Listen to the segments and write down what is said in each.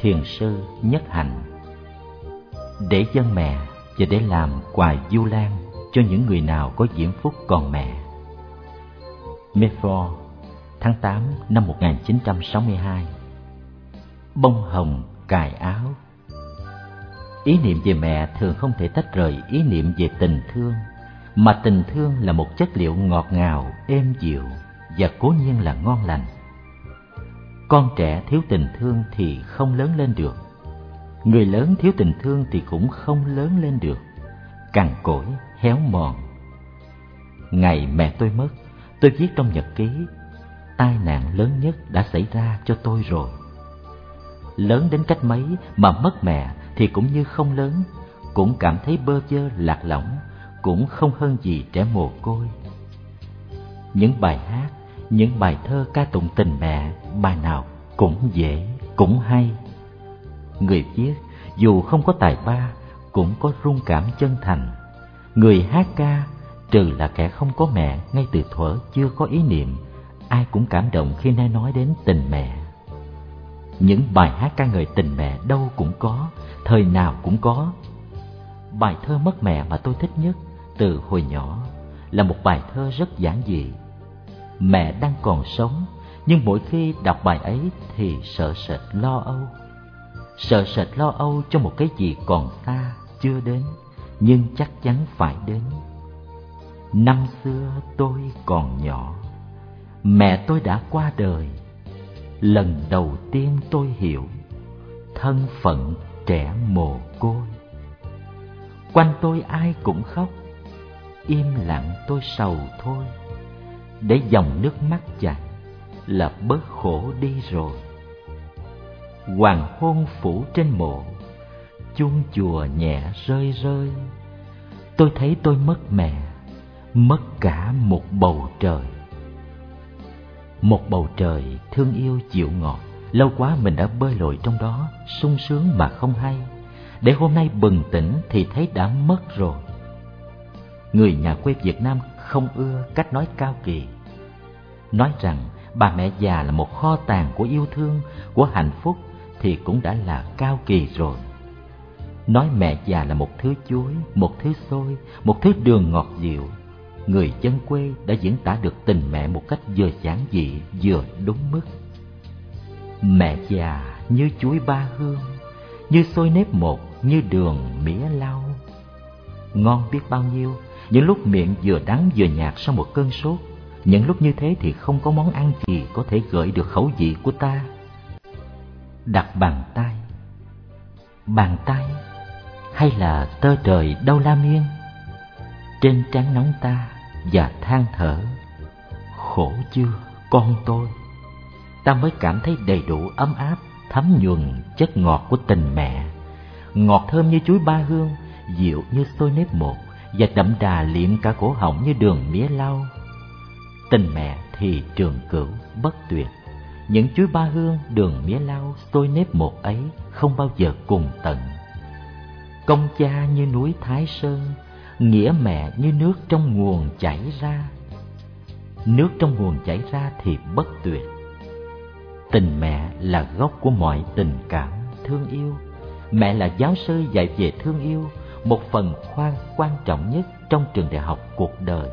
Thiền sư Nhất Hạnh Để dân mẹ và để làm quà du lan cho những người nào có diễm phúc còn mẹ. Mefor, tháng 8 năm 1962 Bông hồng cài áo Ý niệm về mẹ thường không thể tách rời ý niệm về tình thương, mà tình thương là một chất liệu ngọt ngào, êm dịu và cố nhiên là ngon lành. Con trẻ thiếu tình thương thì không lớn lên được. Người lớn thiếu tình thương thì cũng không lớn lên được. Cằn cỗi, héo mòn. Ngày mẹ tôi mất, tôi viết trong nhật ký, tai nạn lớn nhất đã xảy ra cho tôi rồi. Lớn đến cách mấy mà mất mẹ thì cũng như không lớn, cũng cảm thấy bơ vơ lạc lõng, cũng không hơn gì trẻ mồ côi. Những bài hát, những bài thơ ca tụng tình mẹ, bài nào cũng dễ, cũng hay. Người viết dù không có tài ba cũng có rung cảm chân thành. Người hát ca trừ là kẻ không có mẹ ngay từ thuở chưa có ý niệm, ai cũng cảm động khi nghe nói đến tình mẹ. Những bài hát ca ngợi tình mẹ đâu cũng có, thời nào cũng có. Bài thơ mất mẹ mà tôi thích nhất từ hồi nhỏ là một bài thơ rất giản dị. Mẹ đang còn sống, nhưng mỗi khi đọc bài ấy thì sợ sệt lo âu. Sợ sệt lo âu cho một cái gì còn xa, chưa đến, nhưng chắc chắn phải đến. Năm xưa tôi còn nhỏ, mẹ tôi đã qua đời. Lần đầu tiên tôi hiểu thân phận trẻ mồ côi. Quanh tôi ai cũng khóc, im lặng tôi sầu thôi, để dòng nước mắt chảy là bớt khổ đi rồi. Hoàng hôn phủ trên mộ, chuông chùa nhẹ rơi rơi. Tôi thấy tôi mất mẹ, mất cả một bầu trời. Một bầu trời thương yêu dịu ngọt, lâu quá mình đã bơi lội trong đó, sung sướng mà không hay. Để hôm nay bừng tỉnh thì thấy đã mất rồi. Người nhà quê Việt Nam không ưa cách nói cao kỳ. Nói rằng bà mẹ già là một kho tàng của yêu thương, của hạnh phúc thì cũng đã là cao kỳ rồi. Nói mẹ già là một thứ chuối, một thứ xôi, một thứ đường ngọt dịu. Người dân quê đã diễn tả được tình mẹ một cách vừa giản dị vừa đúng mức. Mẹ già như chuối ba hương, như xôi nếp một, như đường mía lau. Ngon biết bao nhiêu, những lúc miệng vừa đắng vừa nhạt sau một cơn sốt, những lúc như thế thì không có món ăn gì có thể gợi được khẩu vị của ta. Đặt bàn tay. Bàn tay hay là tơ trời đâu la miên? Trên trán nóng ta và than thở. Khổ chưa con tôi? Ta mới cảm thấy đầy đủ ấm áp Thấm nhuần chất ngọt của tình mẹ. Ngọt thơm như chuối ba hương Dịu như xôi nếp một Và đậm đà liệm cả cổ họng như đường mía lau. Tình mẹ thì trường cửu bất tuyệt. Những chuối ba hương, đường mía lau, xôi nếp một ấy Không bao giờ cùng tận. Công cha như núi Thái Sơn Nghĩa mẹ như nước trong nguồn chảy ra. Nước trong nguồn chảy ra thì bất tuyệt. Tình mẹ là gốc của mọi tình cảm, thương yêu. Mẹ là giáo sư dạy về thương yêu. Một phần khoan quan trọng nhất trong trường đại học cuộc đời.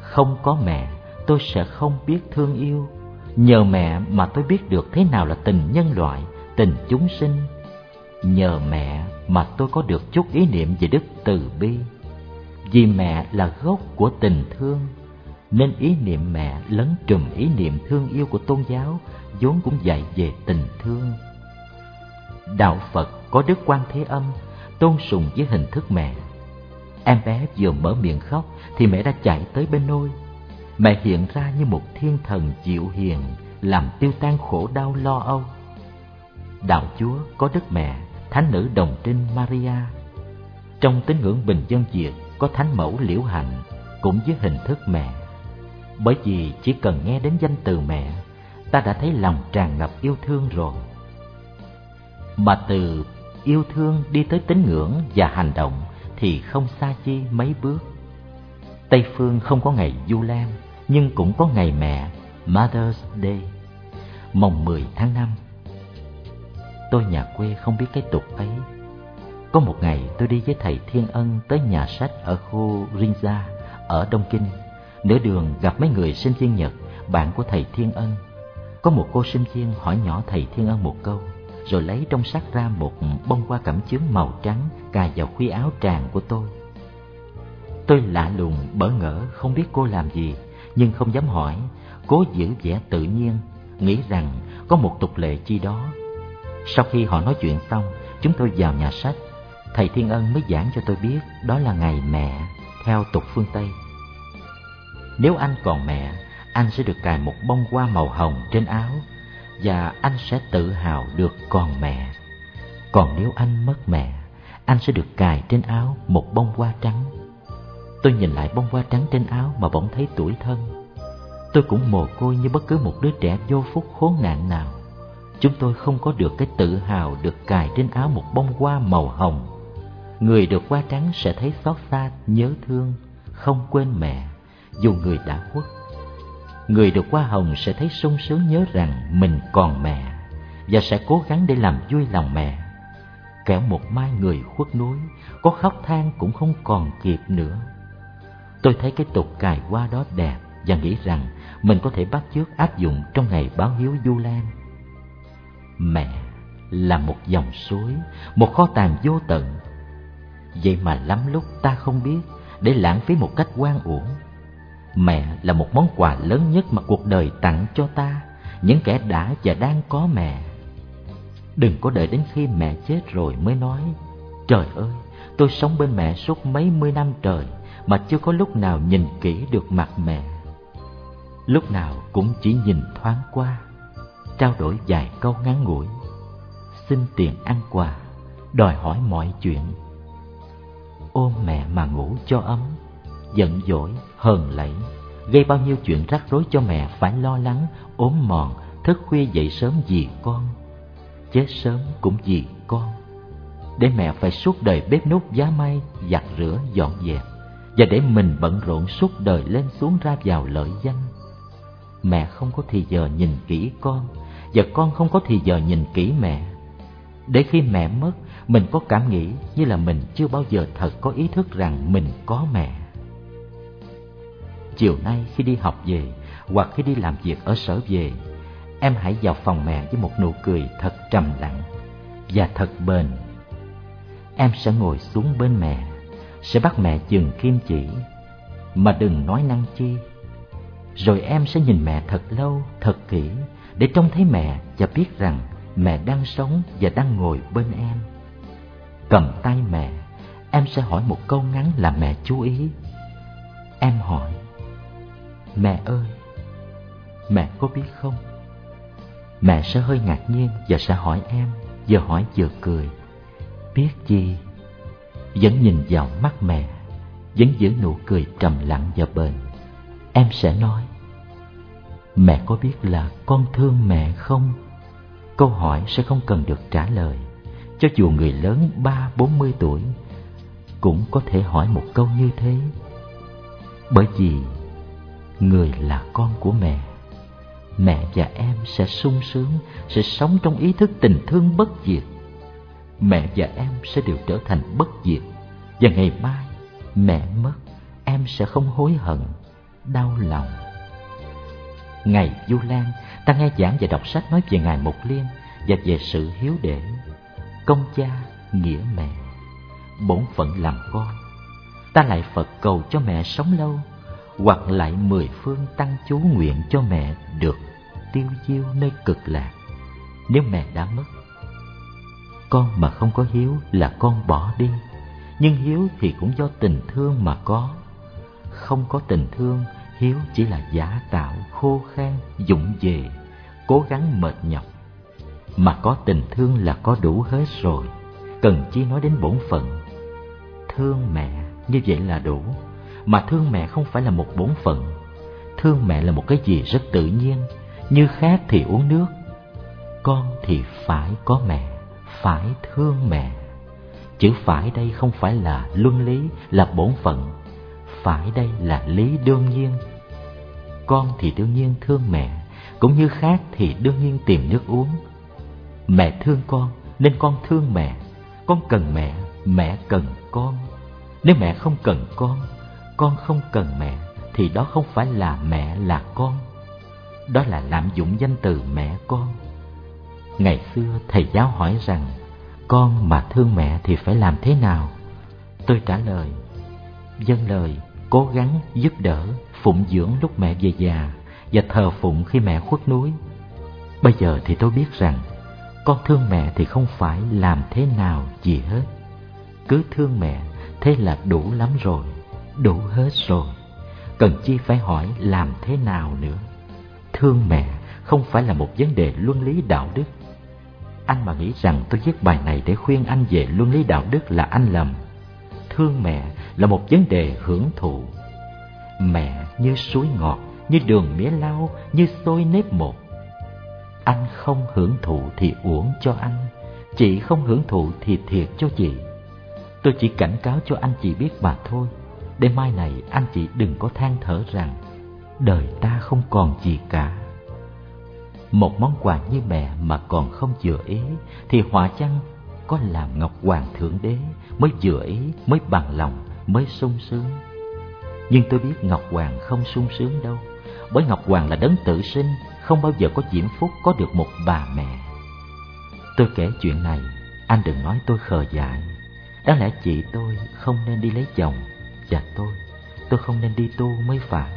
Không có mẹ tôi sẽ không biết thương yêu. Nhờ mẹ mà tôi biết được thế nào là tình nhân loại, tình chúng sinh. Nhờ mẹ mà tôi có được chút ý niệm về đức từ bi. Vì mẹ là gốc của tình thương Nên ý niệm mẹ lấn trùm ý niệm thương yêu của tôn giáo vốn cũng dạy về tình thương. Đạo Phật có Đức Quan Thế Âm tôn sùng với hình thức mẹ. Em bé vừa mở miệng khóc thì mẹ đã chạy tới bên nôi. Mẹ hiện ra như một thiên thần dịu hiền, Làm tiêu tan khổ đau lo âu. Đạo Chúa có Đức Mẹ, Thánh nữ Đồng Trinh Maria. Trong tín ngưỡng bình dân Việt Có Thánh mẫu Liễu Hạnh, Cũng với hình thức mẹ. Bởi vì chỉ cần nghe đến danh từ mẹ, Ta đã thấy lòng tràn ngập yêu thương rồi. Mà từ yêu thương đi tới tín ngưỡng và hành động Thì không xa chi mấy bước. Tây Phương không có ngày Du Lan nhưng cũng có ngày mẹ, Mother's Day Mồng 10 tháng 5 Tôi nhà quê không biết cái tục ấy. Có một ngày tôi đi với thầy Thiên Ân tới nhà sách ở khu Rinza ở Đông Kinh. Nửa đường gặp mấy người sinh viên Nhật, bạn của thầy Thiên Ân. Có một cô sinh viên hỏi nhỏ thầy Thiên Ân một câu. Rồi lấy trong sách ra một bông hoa cẩm chướng màu trắng cài vào khuy áo tràng của tôi. Tôi lạ lùng, bỡ ngỡ, không biết cô làm gì Nhưng không dám hỏi, cố giữ vẻ tự nhiên Nghĩ rằng có một tục lệ chi đó. Sau khi họ nói chuyện xong, chúng tôi vào nhà sách. Thầy Thiên Ân mới giảng cho tôi biết đó là ngày mẹ theo tục phương Tây. Nếu anh còn mẹ, anh sẽ được cài một bông hoa màu hồng trên áo và anh sẽ tự hào được còn mẹ. Còn nếu anh mất mẹ, anh sẽ được cài trên áo một bông hoa trắng. Tôi nhìn lại bông hoa trắng trên áo mà bỗng thấy tuổi thân. Tôi cũng mồ côi như bất cứ một đứa trẻ vô phúc khốn nạn nào. Chúng tôi không có được cái tự hào được cài trên áo một bông hoa màu hồng người được hoa trắng sẽ thấy xót xa, nhớ thương, không quên mẹ, dù người đã khuất. Người được hoa hồng sẽ thấy sung sướng nhớ rằng mình còn mẹ và sẽ cố gắng để làm vui lòng mẹ. Kẻo một mai người khuất núi, có khóc than cũng không còn kịp nữa. Tôi thấy cái tục cài hoa đó đẹp và nghĩ rằng mình có thể bắt chước áp dụng trong ngày báo hiếu Du Lan. Mẹ là một dòng suối, một kho tàng vô tận Vậy mà lắm lúc ta không biết để lãng phí một cách quan uổng. Mẹ là một món quà lớn nhất mà cuộc đời tặng cho ta, những kẻ đã và đang có mẹ. Đừng có đợi đến khi mẹ chết rồi mới nói, trời ơi, tôi sống bên mẹ suốt mấy mươi năm trời mà chưa có lúc nào nhìn kỹ được mặt mẹ. Lúc nào cũng chỉ nhìn thoáng qua, trao đổi vài câu ngắn ngủi, xin tiền ăn quà, đòi hỏi mọi chuyện ôm mẹ mà ngủ cho ấm giận dỗi, hờn lẫy, gây bao nhiêu chuyện rắc rối cho mẹ phải lo lắng, ốm mòn, thức khuya dậy sớm vì con, chết sớm cũng vì con. Để mẹ phải suốt đời bếp nút giá may, giặt rửa, dọn dẹp, và để mình bận rộn suốt đời lên xuống ra vào lợi danh. Mẹ không có thì giờ nhìn kỹ con, và con không có thì giờ nhìn kỹ mẹ. Để khi mẹ mất, mình có cảm nghĩ như là mình chưa bao giờ thật có ý thức rằng mình có mẹ chiều nay khi đi học về, hoặc khi đi làm việc ở sở về, em hãy vào phòng mẹ với một nụ cười thật trầm lặng và thật bền. Em sẽ ngồi xuống bên mẹ, sẽ bắt mẹ chừng kim chỉ. Mà đừng nói năng chi, rồi em sẽ nhìn mẹ thật lâu, thật kỹ, để trông thấy mẹ và biết rằng mẹ đang sống và đang ngồi bên em. Cầm tay mẹ, em sẽ hỏi một câu ngắn làm mẹ chú ý. Em hỏi mẹ ơi, mẹ có biết không? Mẹ sẽ hơi ngạc nhiên và sẽ hỏi em, vừa hỏi vừa cười. Biết gì? Vẫn nhìn vào mắt mẹ, vẫn giữ nụ cười trầm lặng và bền. Em sẽ nói, mẹ có biết là con thương mẹ không? Câu hỏi sẽ không cần được trả lời. Cho dù người lớn ba, bốn mươi tuổi cũng có thể hỏi một câu như thế. Bởi vì người là con của mẹ. Mẹ và em sẽ sung sướng, sẽ sống trong ý thức tình thương bất diệt. Mẹ và em sẽ đều trở thành bất diệt. Và ngày mai, mẹ mất, em sẽ không hối hận, đau lòng. Ngày du lan, ta nghe giảng và đọc sách nói về ngài mục liên và về sự hiếu đệ công cha nghĩa mẹ, bổn phận làm con. Ta lại phật cầu cho mẹ sống lâu hoặc lại mười phương tăng chú nguyện cho mẹ được tiêu diêu nơi cực lạc. Nếu mẹ đã mất, con mà không có hiếu là con bỏ đi. Nhưng hiếu thì cũng do tình thương mà có. Không có tình thương, hiếu chỉ là giả tạo, khô khan dụng về cố gắng mệt nhọc. Mà có tình thương là có đủ hết rồi. Cần chi nói đến bổn phận. Thương mẹ, như vậy là đủ mà thương mẹ không phải là một bổn phận. Thương mẹ là một cái gì rất tự nhiên. Như khát thì uống nước con thì phải có mẹ phải thương mẹ. Chữ phải đây không phải là luân lý là bổn phận. Phải đây là lý đương nhiên. Con thì đương nhiên thương mẹ cũng như khát thì đương nhiên tìm nước uống. Mẹ thương con nên con thương mẹ, con cần mẹ, mẹ cần con. Nếu mẹ không cần con, con không cần mẹ thì đó không phải là mẹ là con. Đó là lạm dụng danh từ mẹ con. Ngày xưa thầy giáo hỏi rằng con mà thương mẹ thì phải làm thế nào? Tôi trả lời, dâng lời, cố gắng giúp đỡ, phụng dưỡng lúc mẹ về già và thờ phụng khi mẹ khuất núi. Bây giờ thì tôi biết rằng con thương mẹ thì không phải làm thế nào gì hết. Cứ thương mẹ thế là đủ lắm rồi, đủ hết rồi. Cần chi phải hỏi làm thế nào nữa. Thương mẹ không phải là một vấn đề luân lý đạo đức. Anh mà nghĩ rằng tôi viết bài này để khuyên anh về luân lý đạo đức là anh lầm. Thương mẹ là một vấn đề hưởng thụ. Mẹ như suối ngọt, như đường mía lau, như xôi nếp một anh không hưởng thụ thì uổng cho anh Chị không hưởng thụ thì thiệt cho chị Tôi chỉ cảnh cáo cho anh chị biết mà thôi để mai này anh chị đừng có than thở rằng Đời ta không còn gì cả Một món quà như mẹ mà còn không vừa ý Thì họa chăng có làm Ngọc Hoàng Thượng Đế Mới vừa ý, mới bằng lòng, mới sung sướng Nhưng tôi biết Ngọc Hoàng không sung sướng đâu Bởi Ngọc Hoàng là đấng tự sinh không bao giờ có diễm phúc có được một bà mẹ. Tôi kể chuyện này, anh đừng nói tôi khờ dại. Đáng lẽ chị tôi không nên đi lấy chồng, và tôi, tôi không nên đi tu mới phải.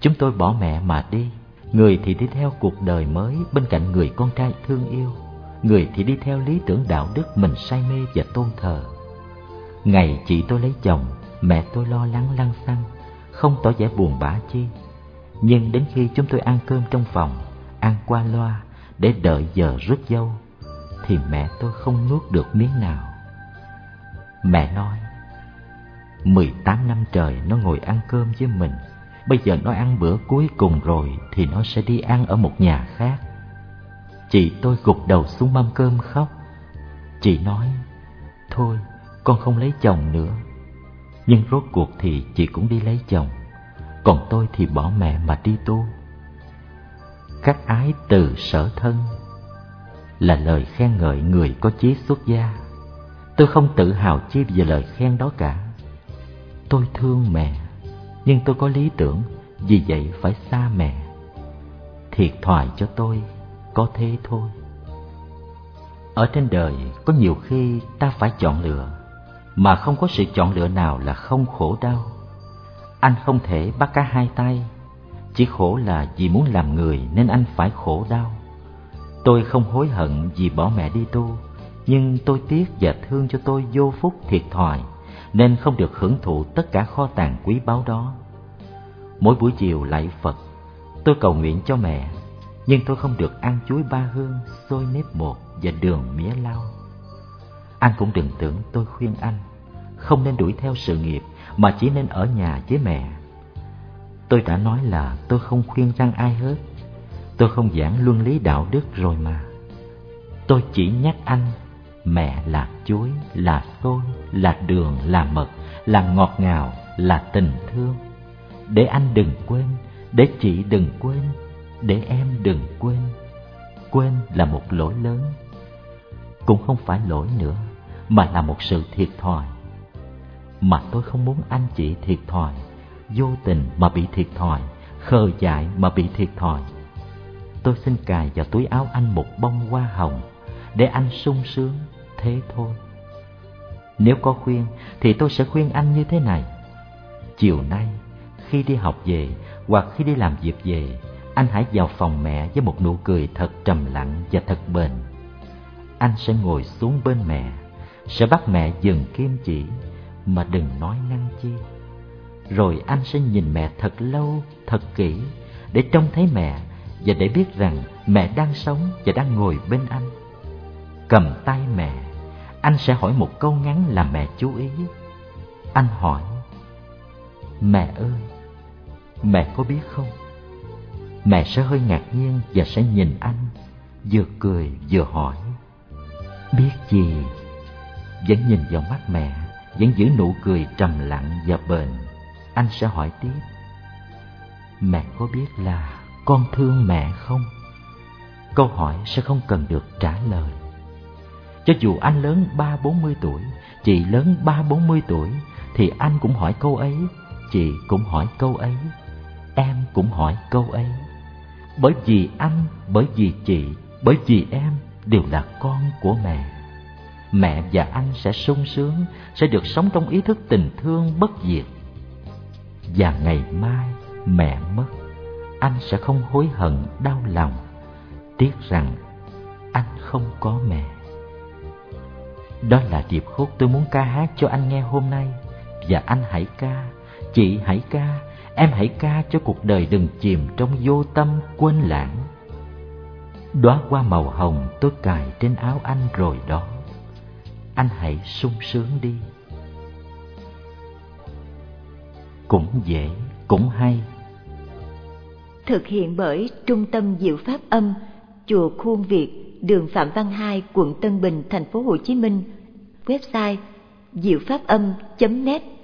Chúng tôi bỏ mẹ mà đi, người thì đi theo cuộc đời mới bên cạnh người con trai thương yêu, người thì đi theo lý tưởng đạo đức mình say mê và tôn thờ. Ngày chị tôi lấy chồng, mẹ tôi lo lắng lăng xăng, không tỏ vẻ buồn bã chi nhưng đến khi chúng tôi ăn cơm trong phòng ăn qua loa để đợi giờ rước dâu thì mẹ tôi không nuốt được miếng nào mẹ nói mười tám năm trời nó ngồi ăn cơm với mình. Bây giờ nó ăn bữa cuối cùng rồi thì nó sẽ đi ăn ở một nhà khác. Chị tôi gục đầu xuống mâm cơm khóc. Chị nói, thôi, con không lấy chồng nữa. Nhưng rốt cuộc thì chị cũng đi lấy chồng. Còn tôi thì bỏ mẹ mà đi tu. Các ái từ sở thân là lời khen ngợi người có chí xuất gia. Tôi không tự hào chi về lời khen đó cả tôi thương mẹ, nhưng tôi có lý tưởng vì vậy phải xa mẹ. Thiệt thòi cho tôi có thế thôi. Ở trên đời có nhiều khi ta phải chọn lựa, mà không có sự chọn lựa nào là không khổ đau. Anh không thể bắt cả hai tay, Chỉ khổ là vì muốn làm người nên anh phải khổ đau. Tôi không hối hận vì bỏ mẹ đi tu, Nhưng tôi tiếc và thương cho tôi vô phúc thiệt thòi. Nên không được hưởng thụ tất cả kho tàng quý báu đó Mỗi buổi chiều lạy Phật Tôi cầu nguyện cho mẹ Nhưng tôi không được ăn chuối ba hương, xôi nếp một và đường mía lau Anh cũng đừng tưởng tôi khuyên anh Không nên đuổi theo sự nghiệp mà chỉ nên ở nhà với mẹ. Tôi đã nói là tôi không khuyên răng ai hết. Tôi không giảng luân lý đạo đức rồi mà. Tôi chỉ nhắc anh mẹ là chuối, là xôi, là đường, là mật, là ngọt ngào, là tình thương. Để anh đừng quên, để chị đừng quên, để em đừng quên. Quên là một lỗi lớn. Cũng không phải lỗi nữa, mà là một sự thiệt thòi mà tôi không muốn anh chị thiệt thòi vô tình mà bị thiệt thòi khờ dại mà bị thiệt thòi tôi xin cài vào túi áo anh một bông hoa hồng để anh sung sướng thế thôi. Nếu có khuyên, thì tôi sẽ khuyên anh như thế này. Chiều nay, khi đi học về, hoặc khi đi làm việc về, anh hãy vào phòng mẹ với một nụ cười thật trầm lặng và thật bền. Anh sẽ ngồi xuống bên mẹ, sẽ bắt mẹ dừng kim chỉ, mà đừng nói năng chi. Rồi anh sẽ nhìn mẹ thật lâu, thật kỹ, để trông thấy mẹ và để biết rằng mẹ đang sống và đang ngồi bên anh. Cầm tay mẹ anh sẽ hỏi một câu ngắn làm mẹ chú ý. Anh hỏi, mẹ ơi, mẹ có biết không? Mẹ sẽ hơi ngạc nhiên và sẽ nhìn anh, vừa cười vừa hỏi. Biết gì? Vẫn nhìn vào mắt mẹ, vẫn giữ nụ cười trầm lặng và bền. Anh sẽ hỏi tiếp, mẹ có biết là con thương mẹ không? Câu hỏi sẽ không cần được trả lời. Cho dù anh lớn ba bốn mươi tuổi, chị lớn ba bốn mươi tuổi, thì anh cũng hỏi câu ấy, chị cũng hỏi câu ấy, em cũng hỏi câu ấy. Bởi vì anh, bởi vì chị, bởi vì em đều là con của mẹ. Mẹ và anh sẽ sung sướng, sẽ được sống trong ý thức tình thương bất diệt. Và ngày mai mẹ mất, anh sẽ không hối hận đau lòng, tiếc rằng anh không có mẹ. Đó là điệp khúc tôi muốn ca hát cho anh nghe hôm nay. Và anh hãy ca, chị hãy ca, em hãy ca cho cuộc đời đừng chìm trong vô tâm quên lãng. Đóa hoa màu hồng tôi cài trên áo anh rồi đó. Anh hãy sung sướng đi. Cũng dễ, cũng hay. Thực hiện bởi Trung tâm Diệu Pháp Âm, Chùa Khuôn Việt đường Phạm Văn Hai, quận Tân Bình, thành phố Hồ Chí Minh. Website diệu pháp âm.net